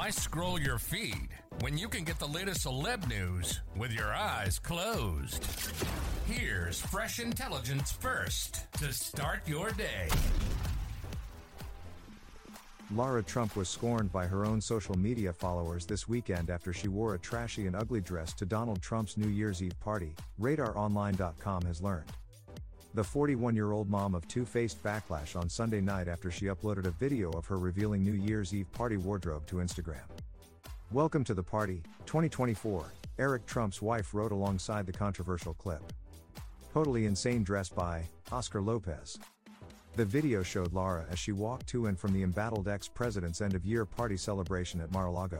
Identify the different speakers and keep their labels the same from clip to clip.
Speaker 1: Why scroll your feed when you can get the latest celeb news with your eyes closed? Here's fresh intelligence first to start your day.
Speaker 2: Lara Trump was scorned by her own social media followers this weekend after she wore a trashy and ugly dress to Donald Trump's New Year's Eve party, RadarOnline.com has learned. The 41 year old mom of two faced backlash on Sunday night after she uploaded a video of her revealing New Year's Eve party wardrobe to Instagram. Welcome to the party, 2024, Eric Trump's wife wrote alongside the controversial clip. Totally insane dress by Oscar Lopez. The video showed Lara as she walked to and from the embattled ex president's end of year party celebration at Mar a Lago.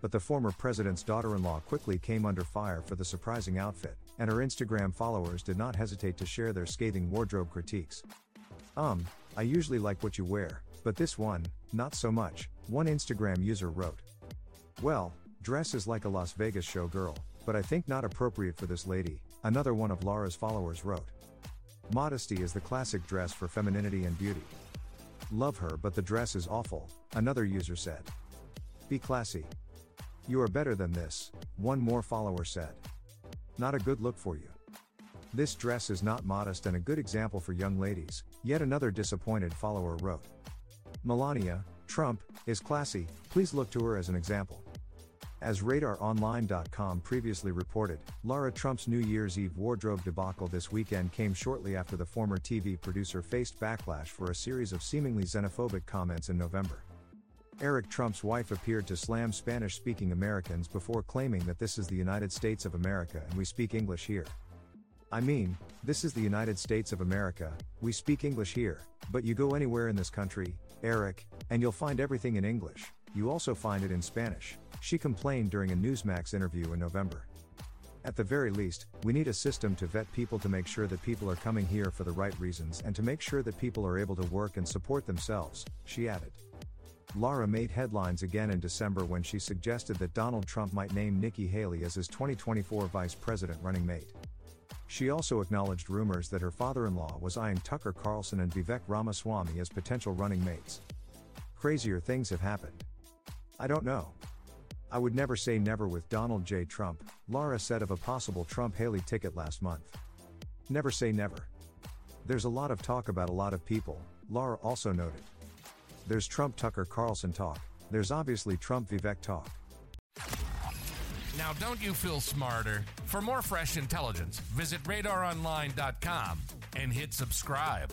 Speaker 2: But the former president's daughter in law quickly came under fire for the surprising outfit, and her Instagram followers did not hesitate to share their scathing wardrobe critiques. Um, I usually like what you wear, but this one, not so much, one Instagram user wrote. Well, dress is like a Las Vegas showgirl, but I think not appropriate for this lady, another one of Lara's followers wrote. Modesty is the classic dress for femininity and beauty. Love her, but the dress is awful, another user said. Be classy. You are better than this, one more follower said. Not a good look for you. This dress is not modest and a good example for young ladies, yet another disappointed follower wrote. Melania, Trump, is classy, please look to her as an example. As RadarOnline.com previously reported, Lara Trump's New Year's Eve wardrobe debacle this weekend came shortly after the former TV producer faced backlash for a series of seemingly xenophobic comments in November. Eric Trump's wife appeared to slam Spanish speaking Americans before claiming that this is the United States of America and we speak English here. I mean, this is the United States of America, we speak English here, but you go anywhere in this country, Eric, and you'll find everything in English, you also find it in Spanish, she complained during a Newsmax interview in November. At the very least, we need a system to vet people to make sure that people are coming here for the right reasons and to make sure that people are able to work and support themselves, she added. Lara made headlines again in December when she suggested that Donald Trump might name Nikki Haley as his 2024 vice president running mate. She also acknowledged rumors that her father in law was eyeing Tucker Carlson and Vivek Ramaswamy as potential running mates. Crazier things have happened. I don't know. I would never say never with Donald J. Trump, Lara said of a possible Trump Haley ticket last month. Never say never. There's a lot of talk about a lot of people, Lara also noted. There's Trump Tucker Carlson talk, there's obviously Trump Vivek talk.
Speaker 1: Now, don't you feel smarter? For more fresh intelligence, visit radaronline.com and hit subscribe.